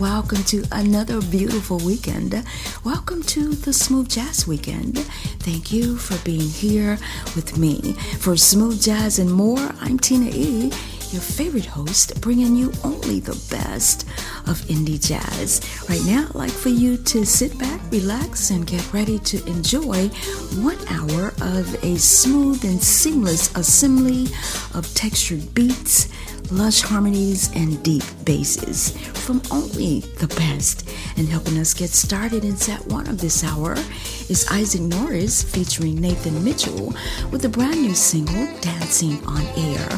Welcome to another beautiful weekend. Welcome to the Smooth Jazz Weekend. Thank you for being here with me. For Smooth Jazz and more, I'm Tina E your favorite host, bringing you only the best of indie jazz. Right now, I'd like for you to sit back, relax, and get ready to enjoy one hour of a smooth and seamless assembly of textured beats, lush harmonies, and deep basses from only the best. And helping us get started in set one of this hour is Isaac Norris featuring Nathan Mitchell with a brand new single, Dancing on Air,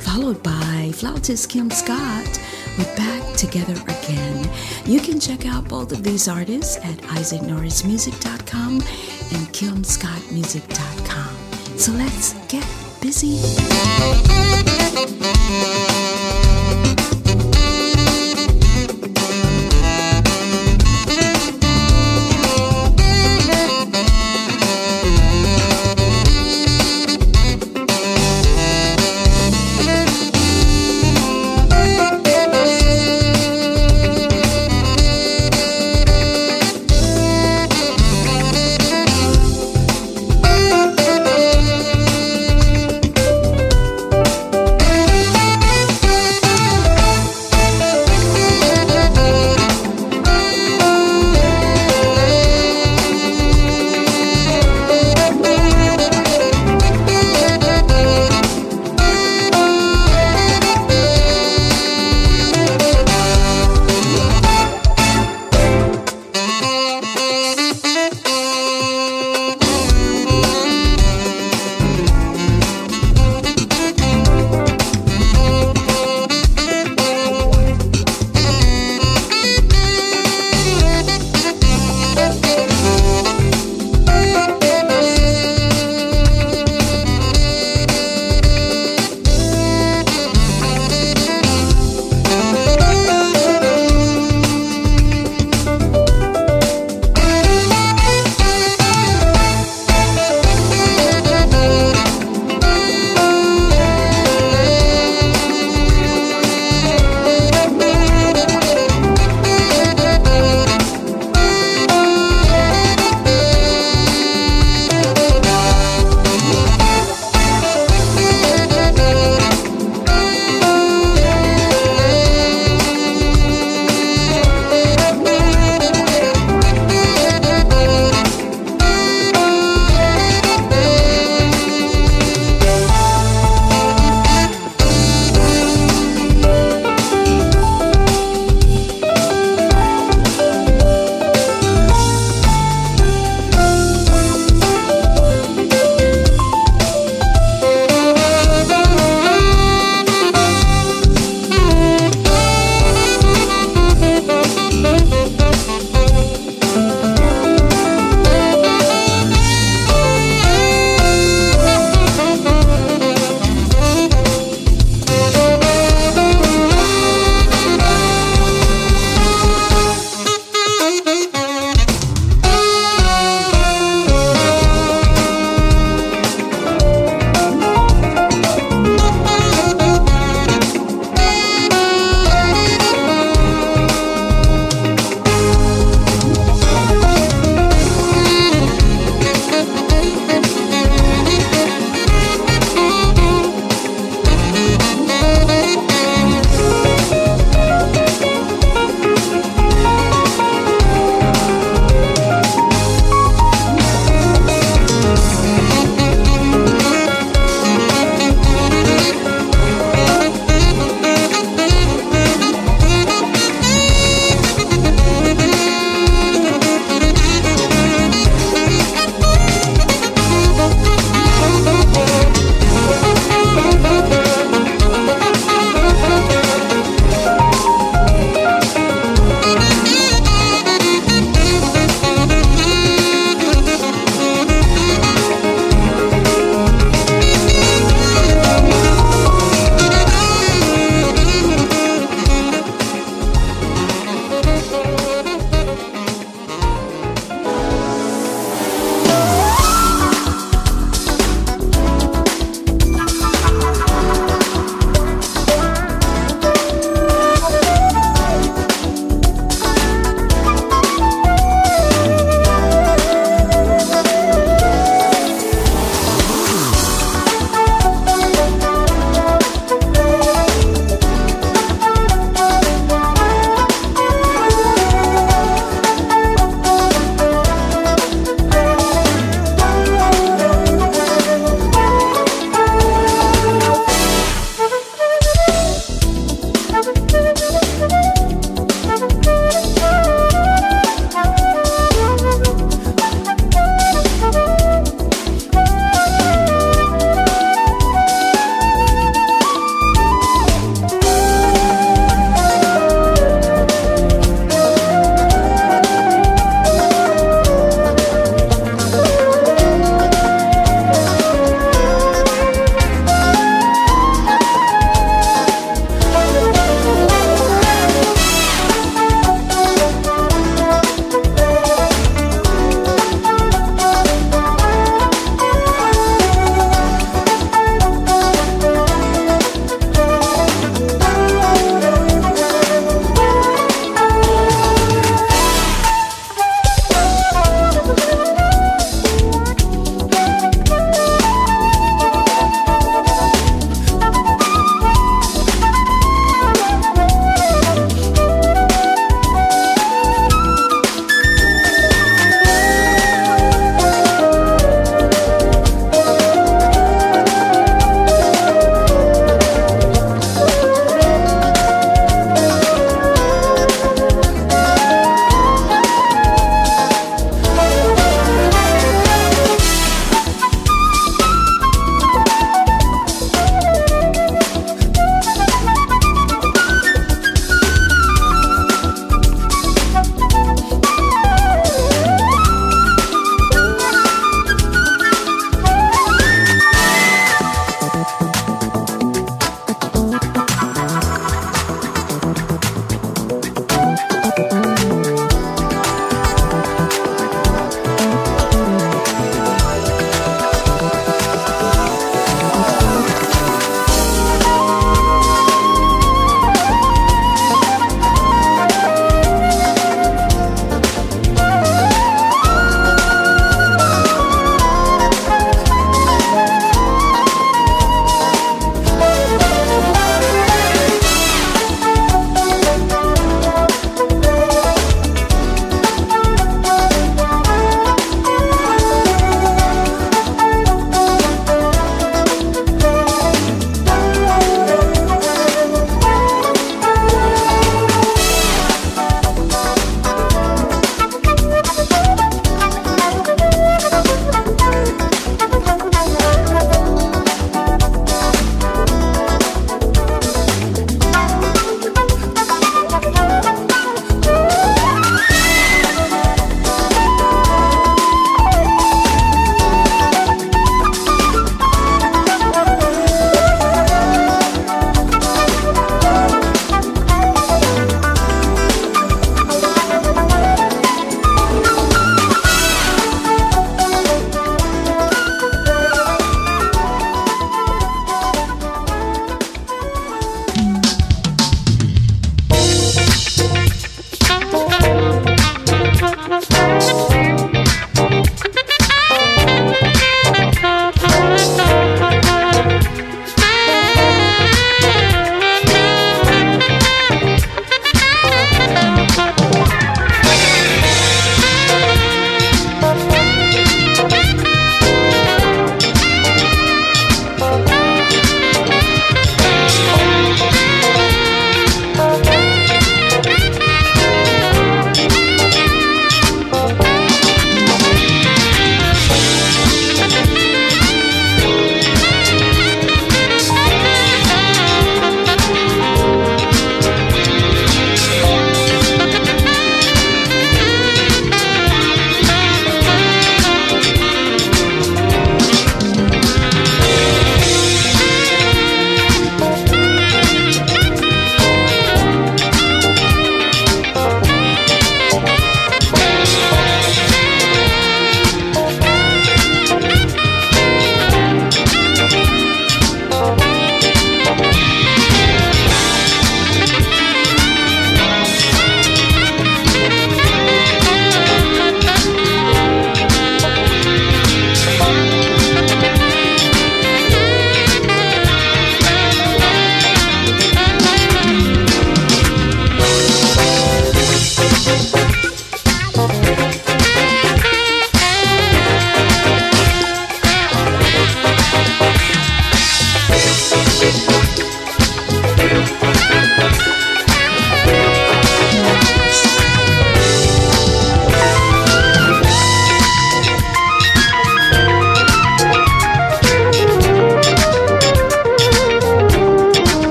followed by flautist Kim Scott with Back Together Again. You can check out both of these artists at isaacnorrismusic.com and kimscottmusic.com. So let's get busy.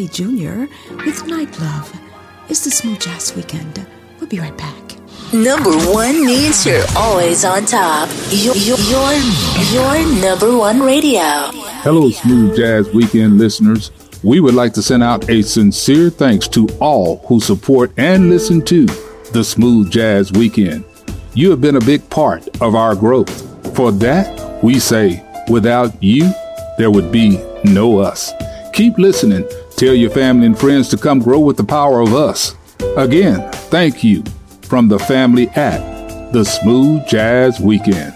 Duffy Jr. with Night Love. It's the Smooth Jazz Weekend. We'll be right back. Number one means you're always on top. You're, you're, you're number one radio. Hello, Smooth Jazz Weekend listeners. We would like to send out a sincere thanks to all who support and listen to the Smooth Jazz Weekend. You have been a big part of our growth. For that, we say, without you, there would be no us. Keep listening. Tell your family and friends to come grow with the power of us. Again, thank you from the family at the Smooth Jazz Weekend.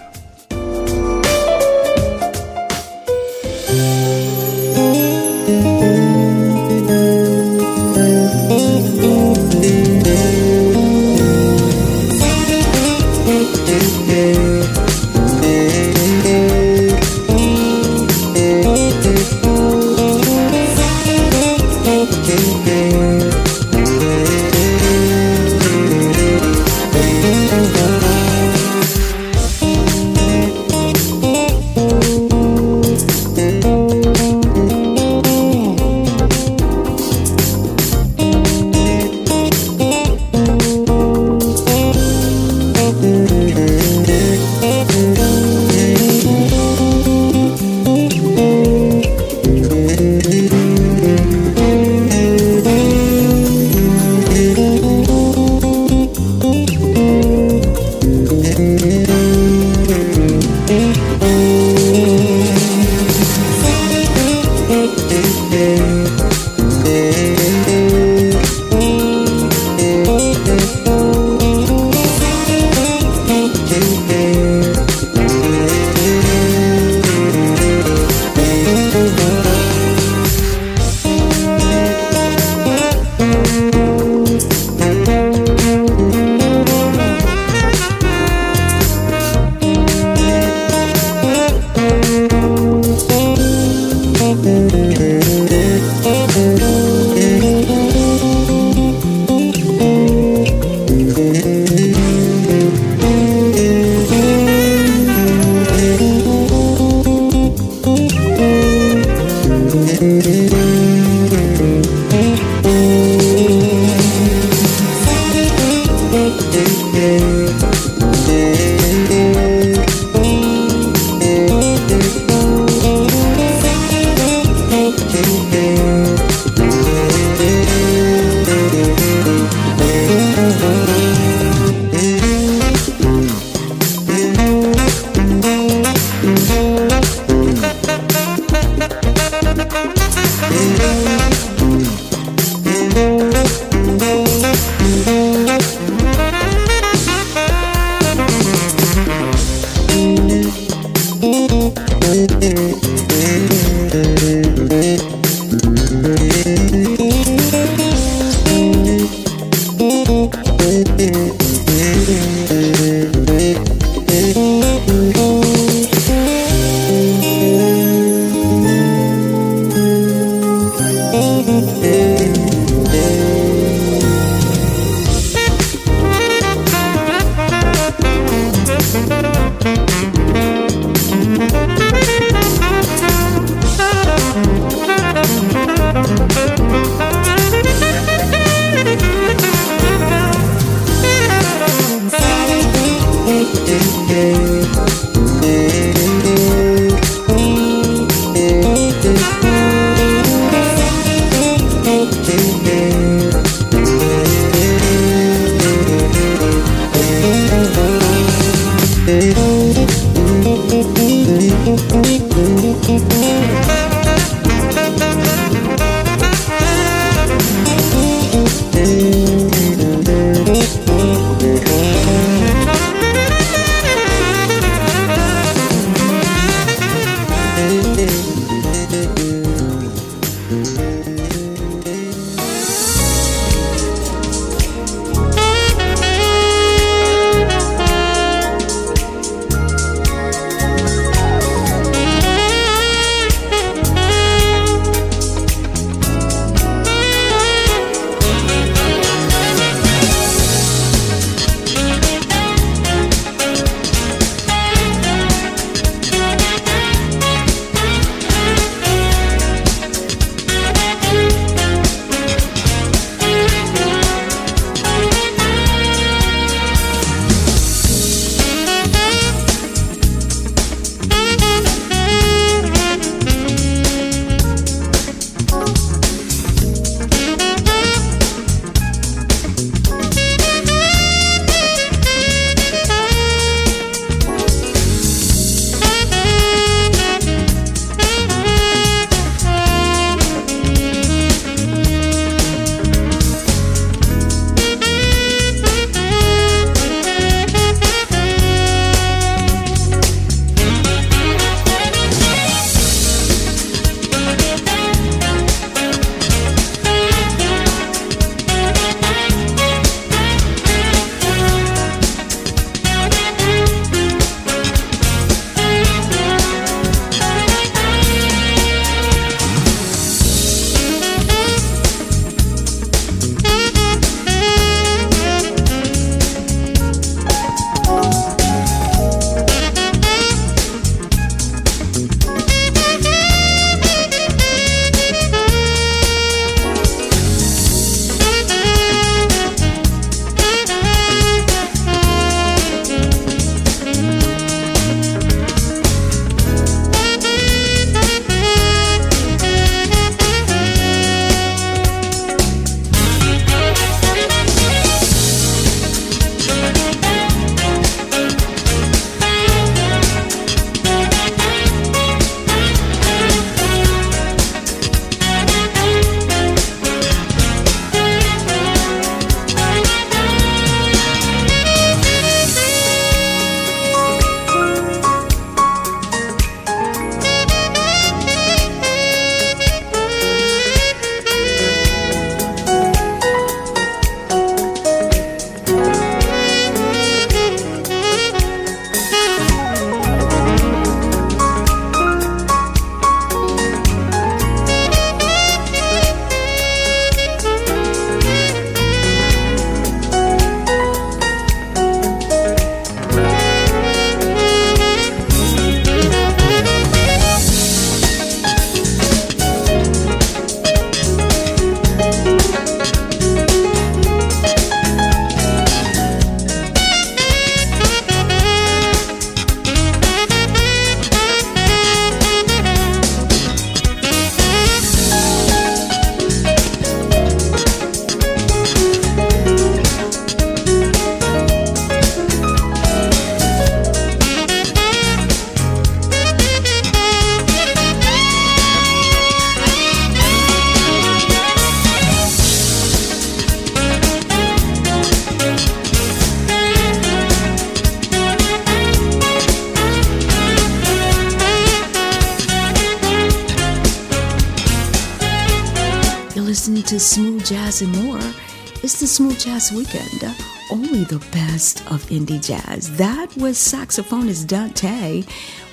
Indie jazz. That was saxophonist Dante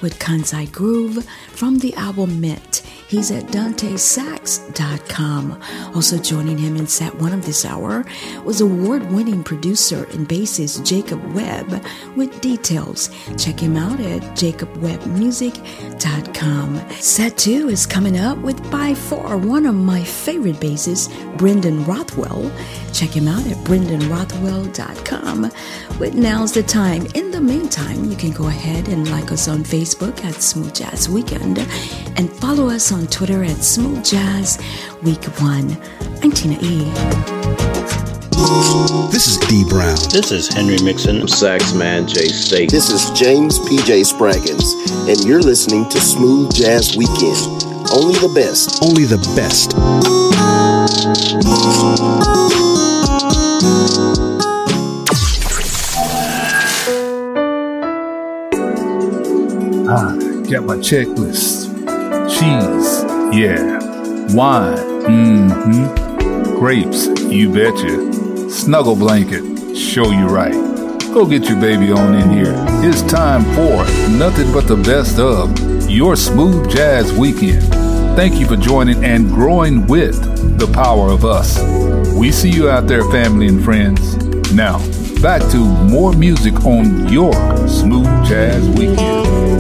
with Kansai Groove from the album Mint. He's at dantesax.com. Also joining him in set one of this hour was award-winning producer and bassist Jacob Webb with details. Check him out at jacobwebbmusic.com. Set two is coming up with by far one of my favorite bassists, Brendan Rothwell. Check him out at brendanrothwell.com. But now's the time. In the meantime, you can go ahead and like us on Facebook at Smooth Jazz Weekend and follow us on Twitter at Smooth Jazz Week One. I'm Tina E. This is D Brown. This is Henry Mixon. Of SaxMan Jay State. This is James PJ Spraggins, and you're listening to Smooth Jazz Weekend. Only the best. Only the best. Got my checklist. Cheese, yeah. Wine, mm-hmm. Grapes, you betcha. Snuggle blanket, show you right. Go get your baby on in here. It's time for nothing but the best of your smooth jazz weekend. Thank you for joining and growing with the power of us. We see you out there, family and friends. Now, back to more music on your smooth jazz weekend.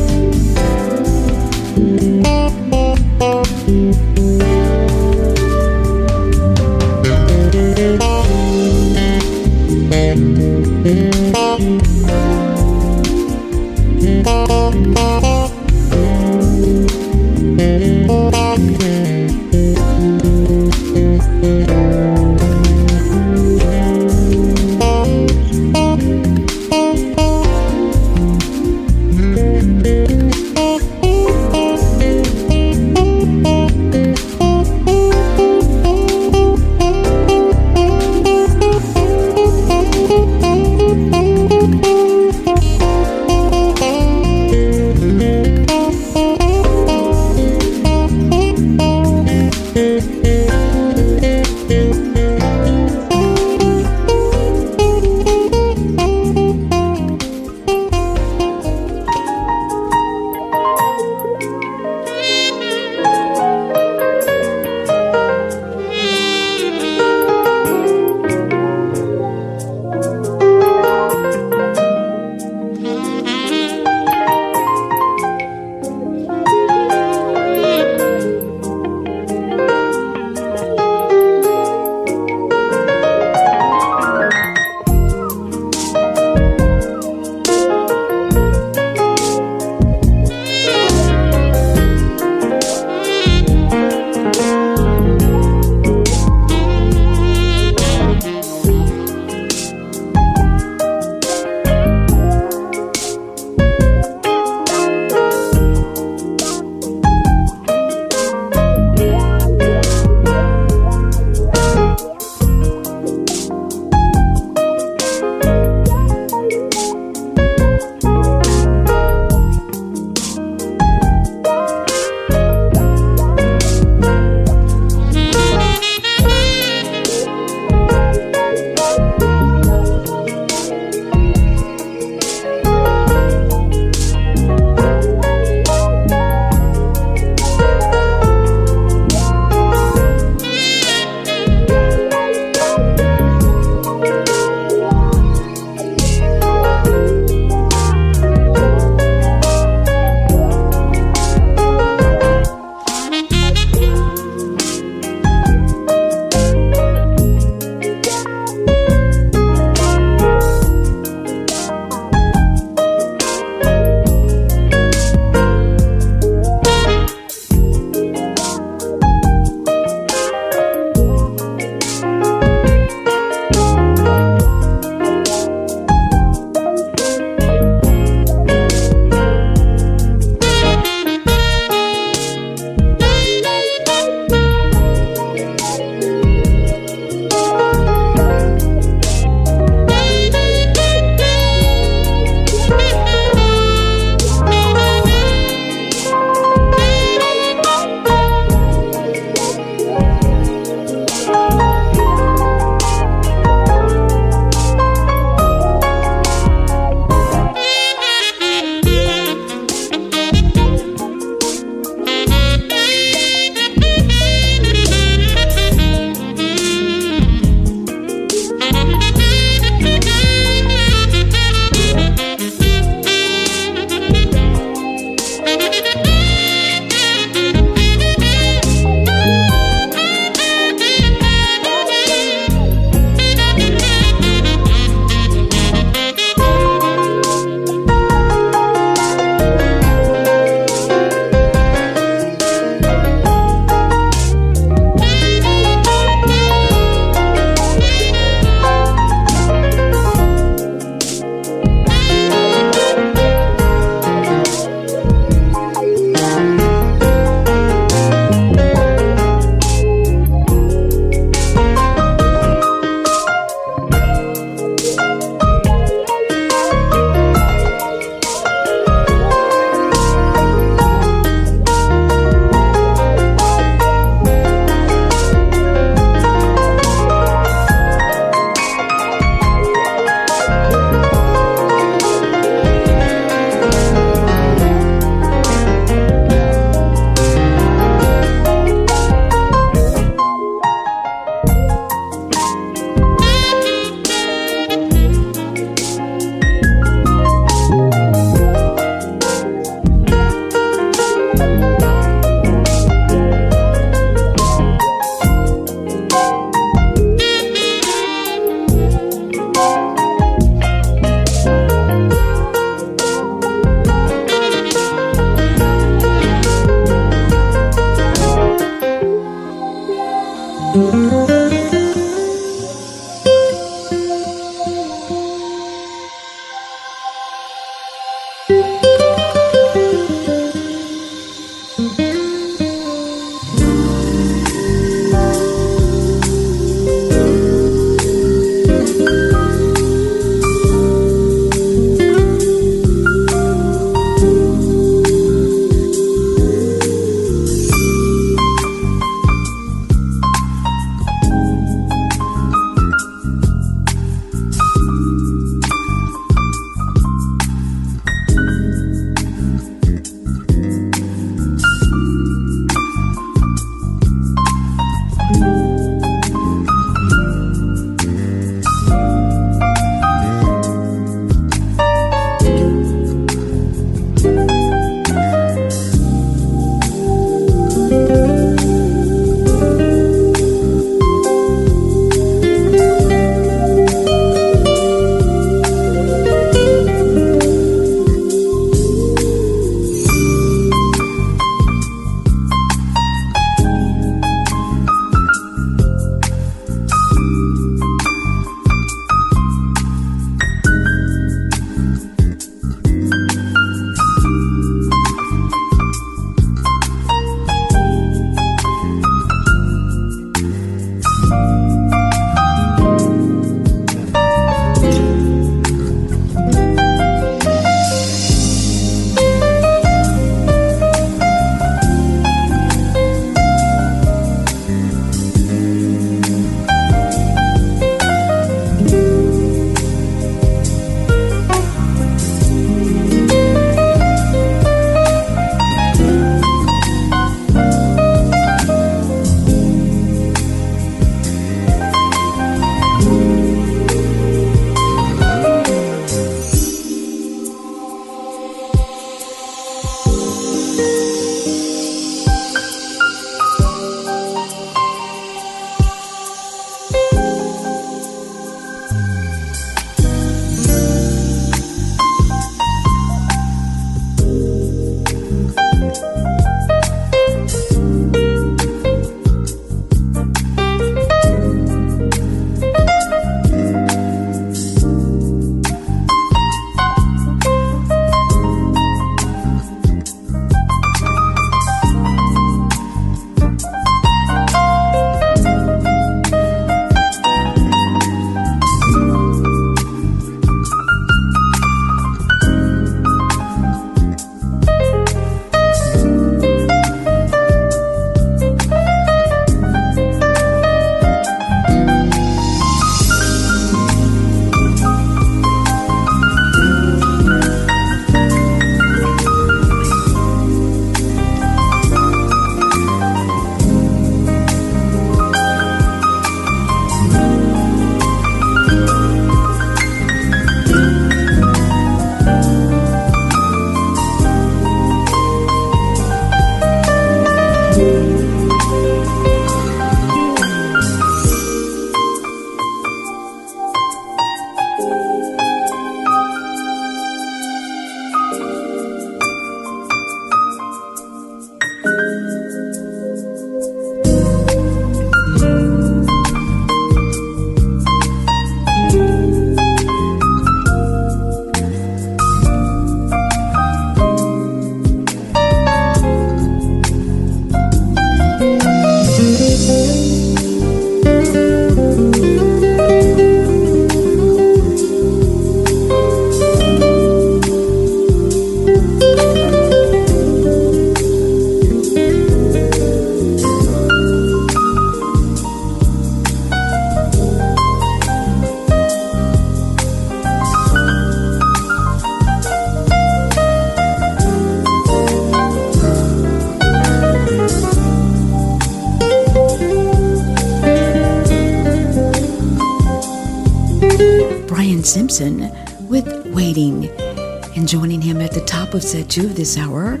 Two of this hour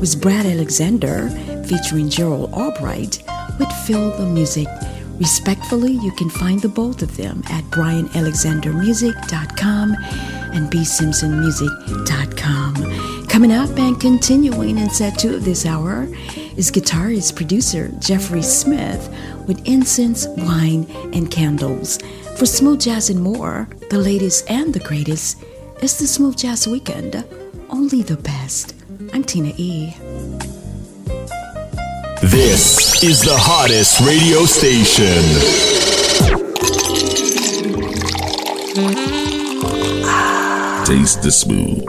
was Brad Alexander featuring Gerald Albright with Feel the Music. Respectfully, you can find the both of them at brianalexandermusic.com and bsimpsonmusic.com. Coming up and continuing in set two of this hour is guitarist producer Jeffery Smith with Incense, Wine, and Candles. For smooth jazz and more, the latest and the greatest is the Smooth Jazz Weekend. Only the best. I'm Tina E. This is the hottest radio station. Taste the smooth.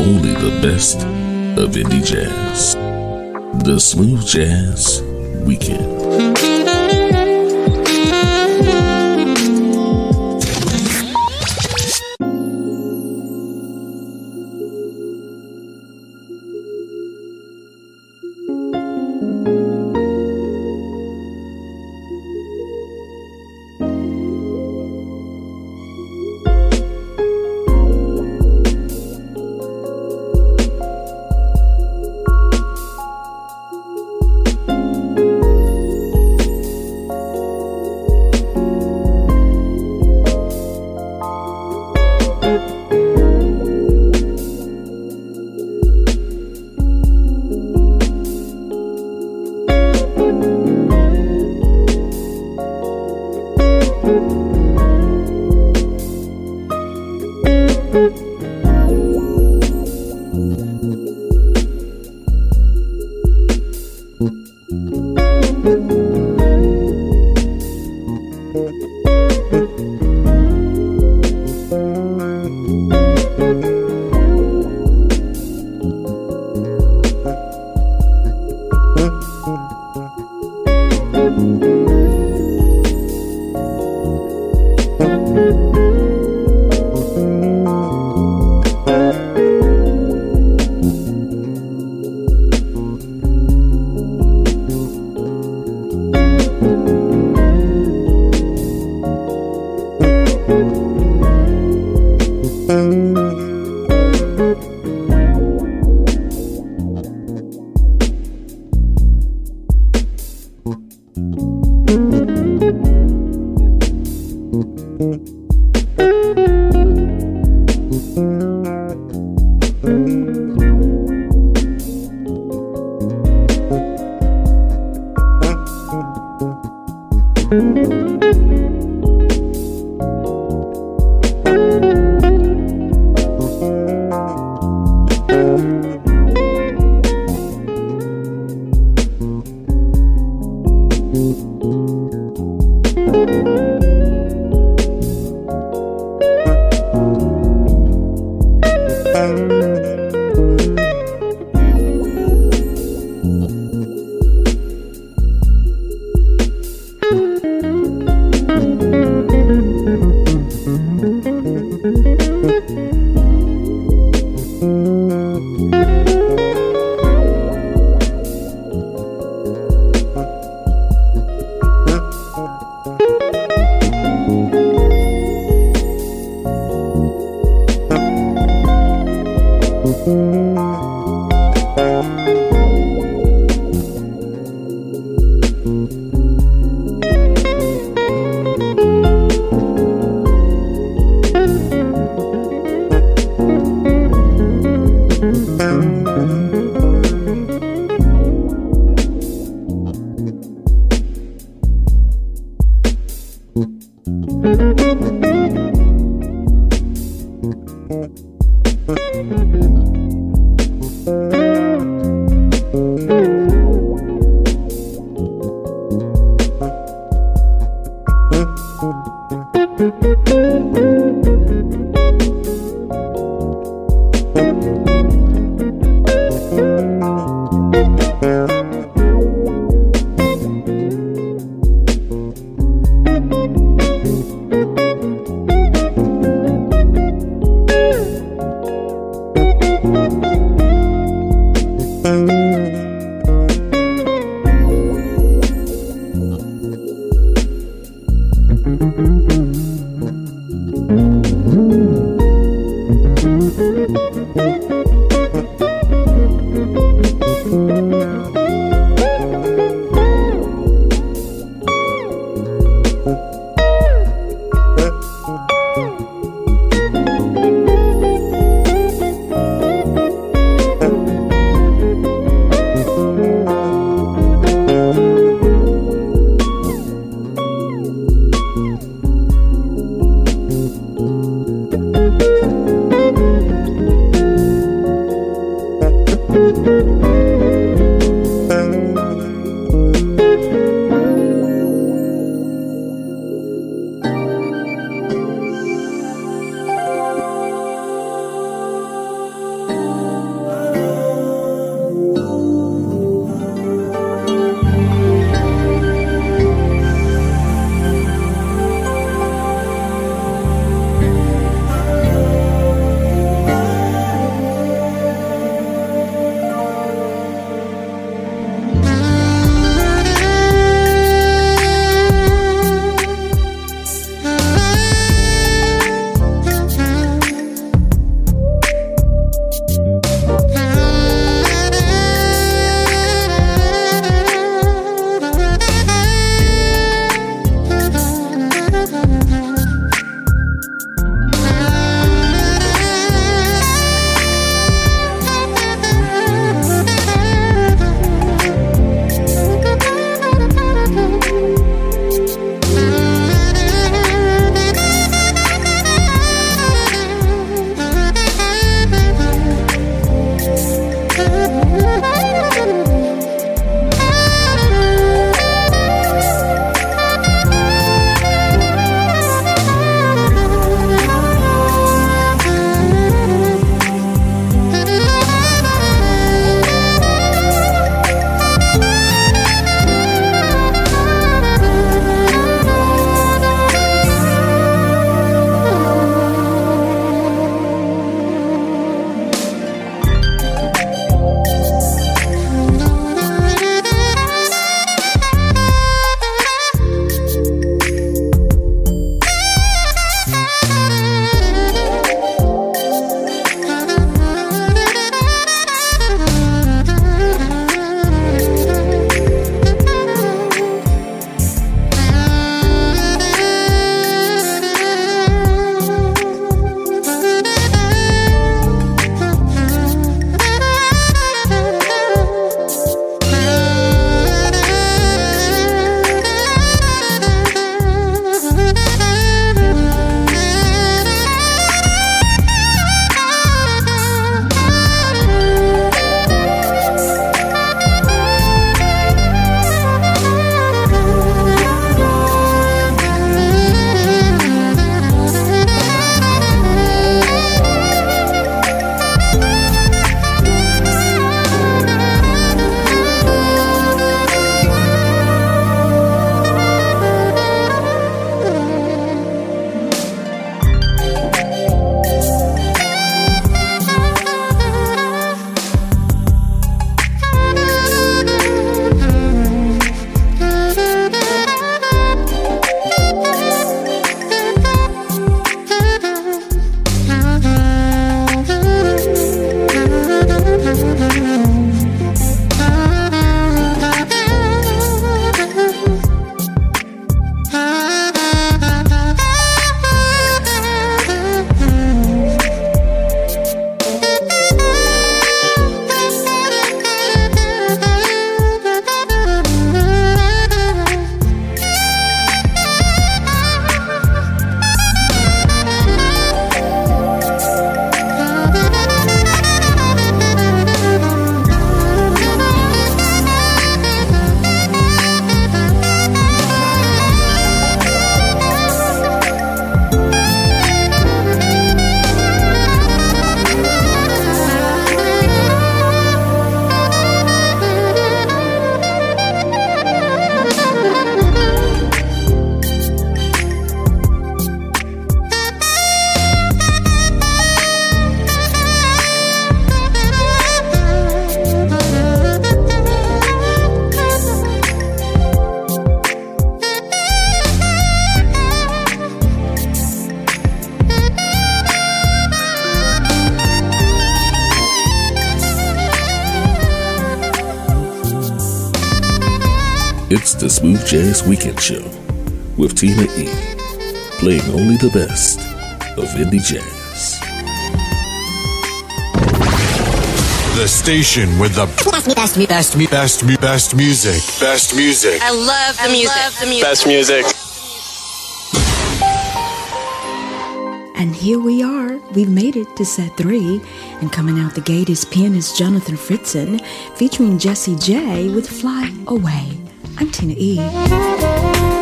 Only the best of indie jazz. The Smooth Jazz Weekend. Jazz Weekend Show with Tina E, playing only the best of indie jazz. The station with the best, best, best, best, best music. Best music. I love the music. Love the music. Best music. And here we are. We've made it to set three. And coming out the gate is pianist Jonathan Fritzen featuring Jessy J with Fly Away. I'm Tina E.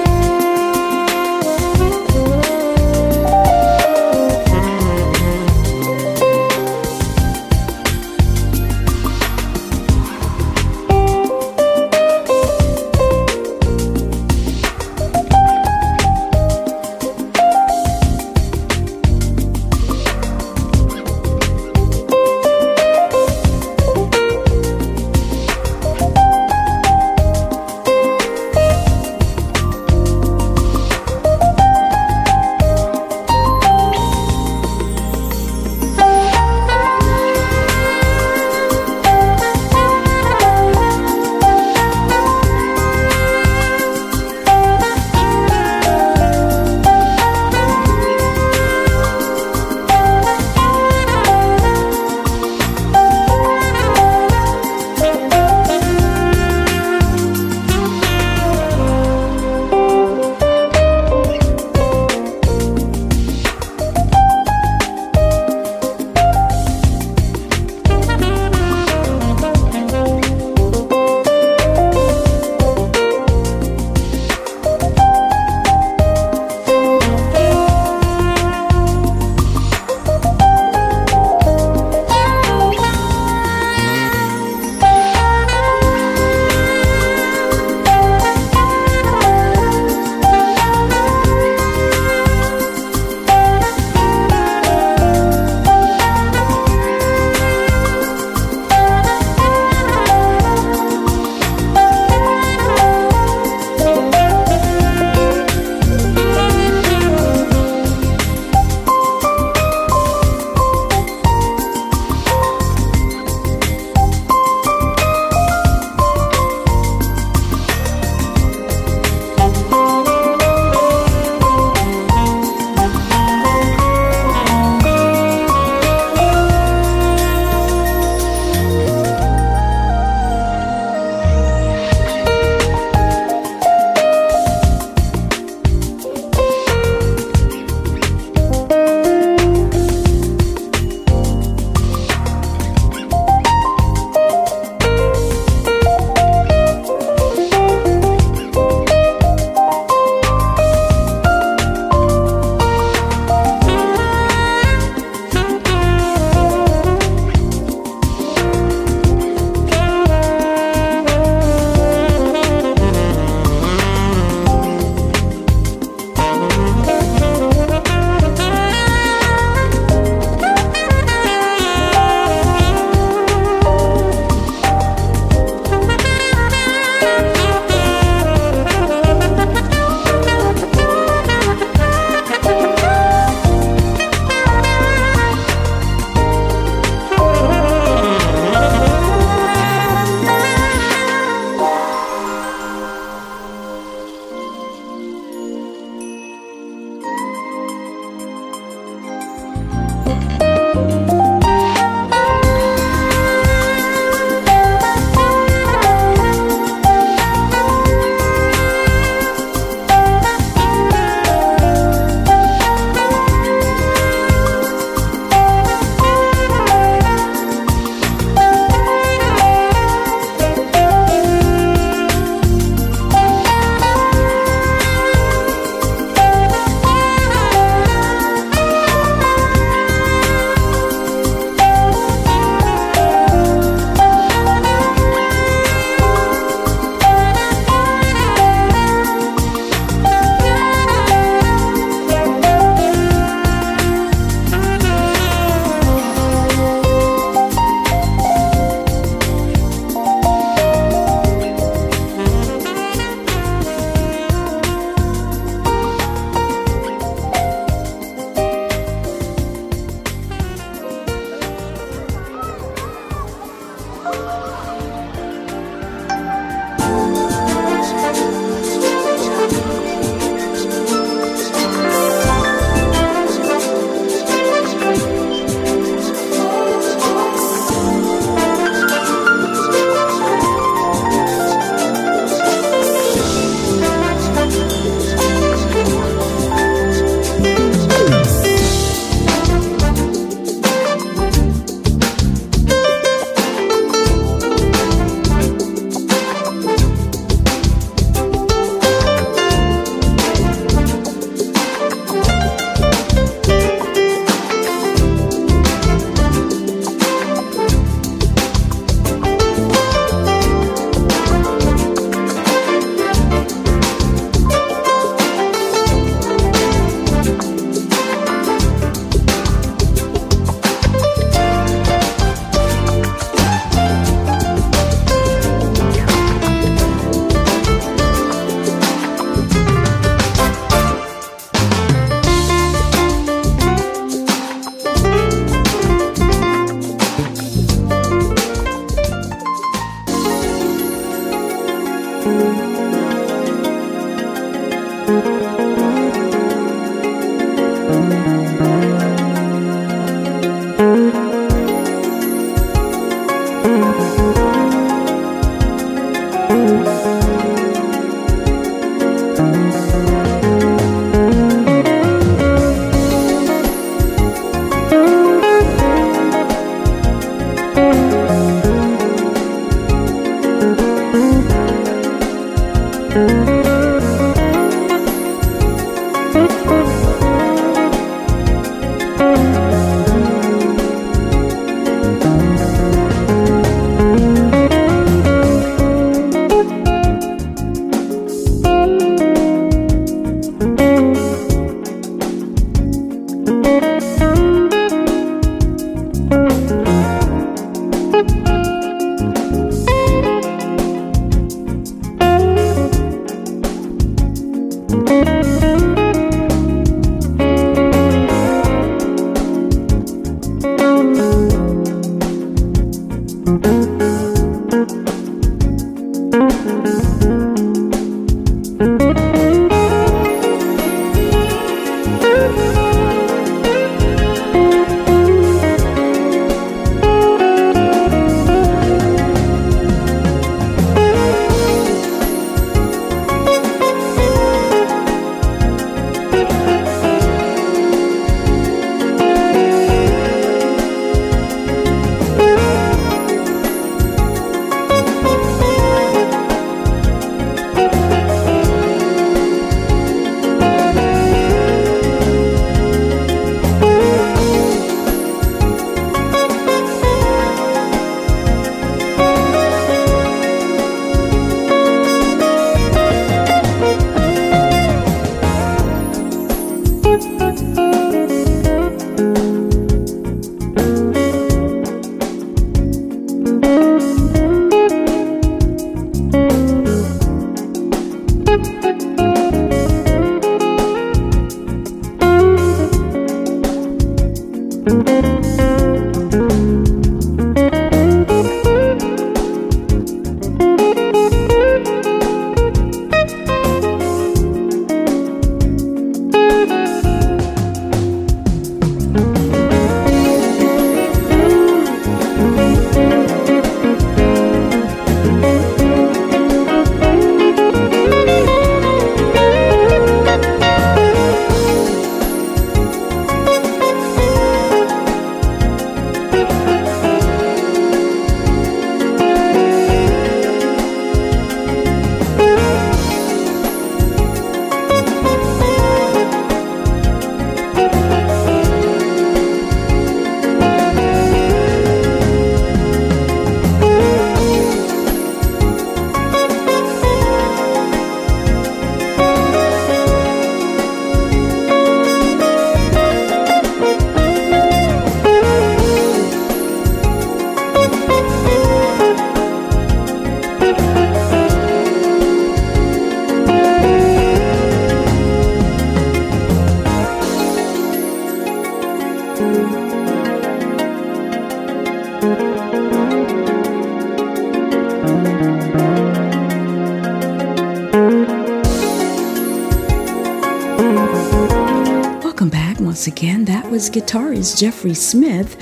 guitarist Jeffery Smith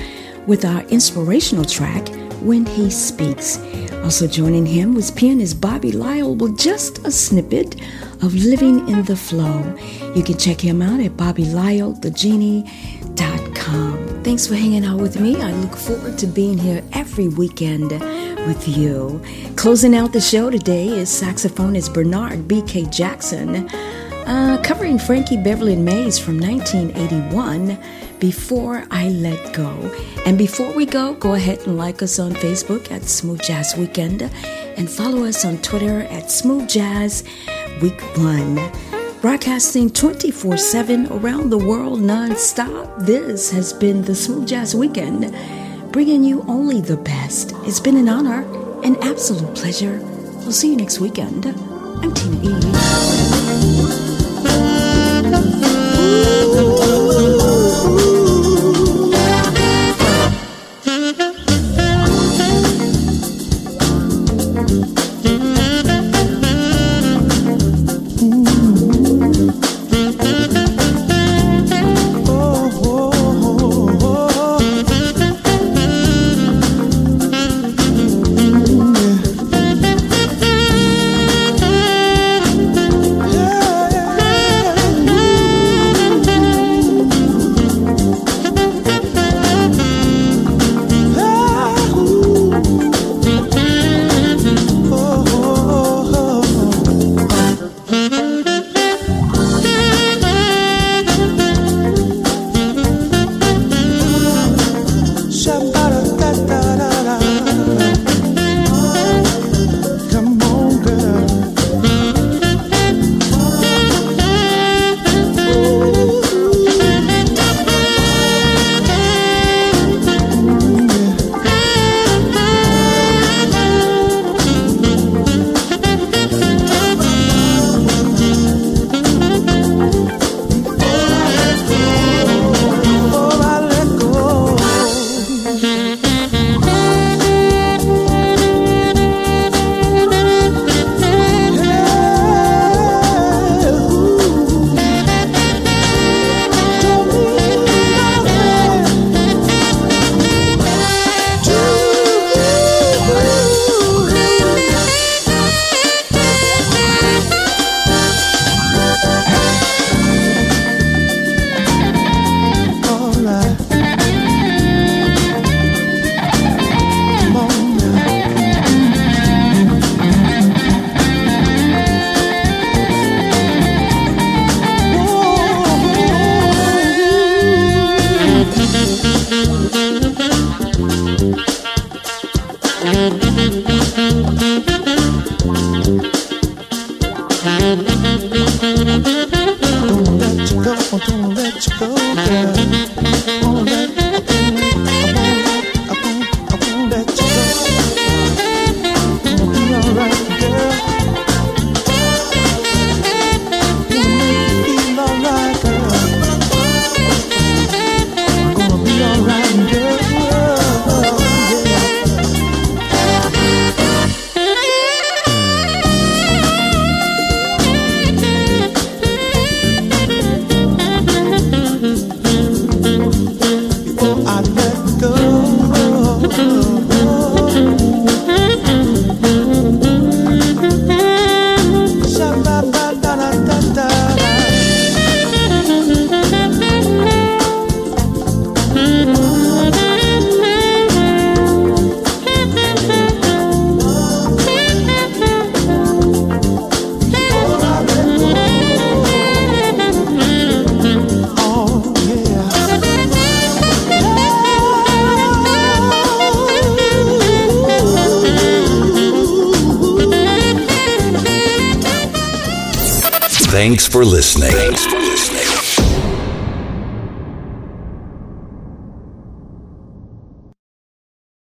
with our inspirational track, When He Speaks. Also joining him was pianist Bobby Lyle with just a snippet of Living in the Flow. You can check him out at BobbyLyleTheGenie.com. Thanks for hanging out with me. I look forward to being here every weekend with you. Closing out the show today is saxophonist Bernard B.K. Jackson, uh, covering Frankie Beverly Maze from 1981 before I Let Go. And before we go, go ahead and like us on Facebook at Smooth Jazz Weekend and follow us on Twitter at Smooth Jazz Week 1. Broadcasting 24 7 around the world non-stop, this has been the Smooth Jazz Weekend, bringing you only the best. It's been an honor, an absolute pleasure. We'll see you next weekend. I'm Tina E.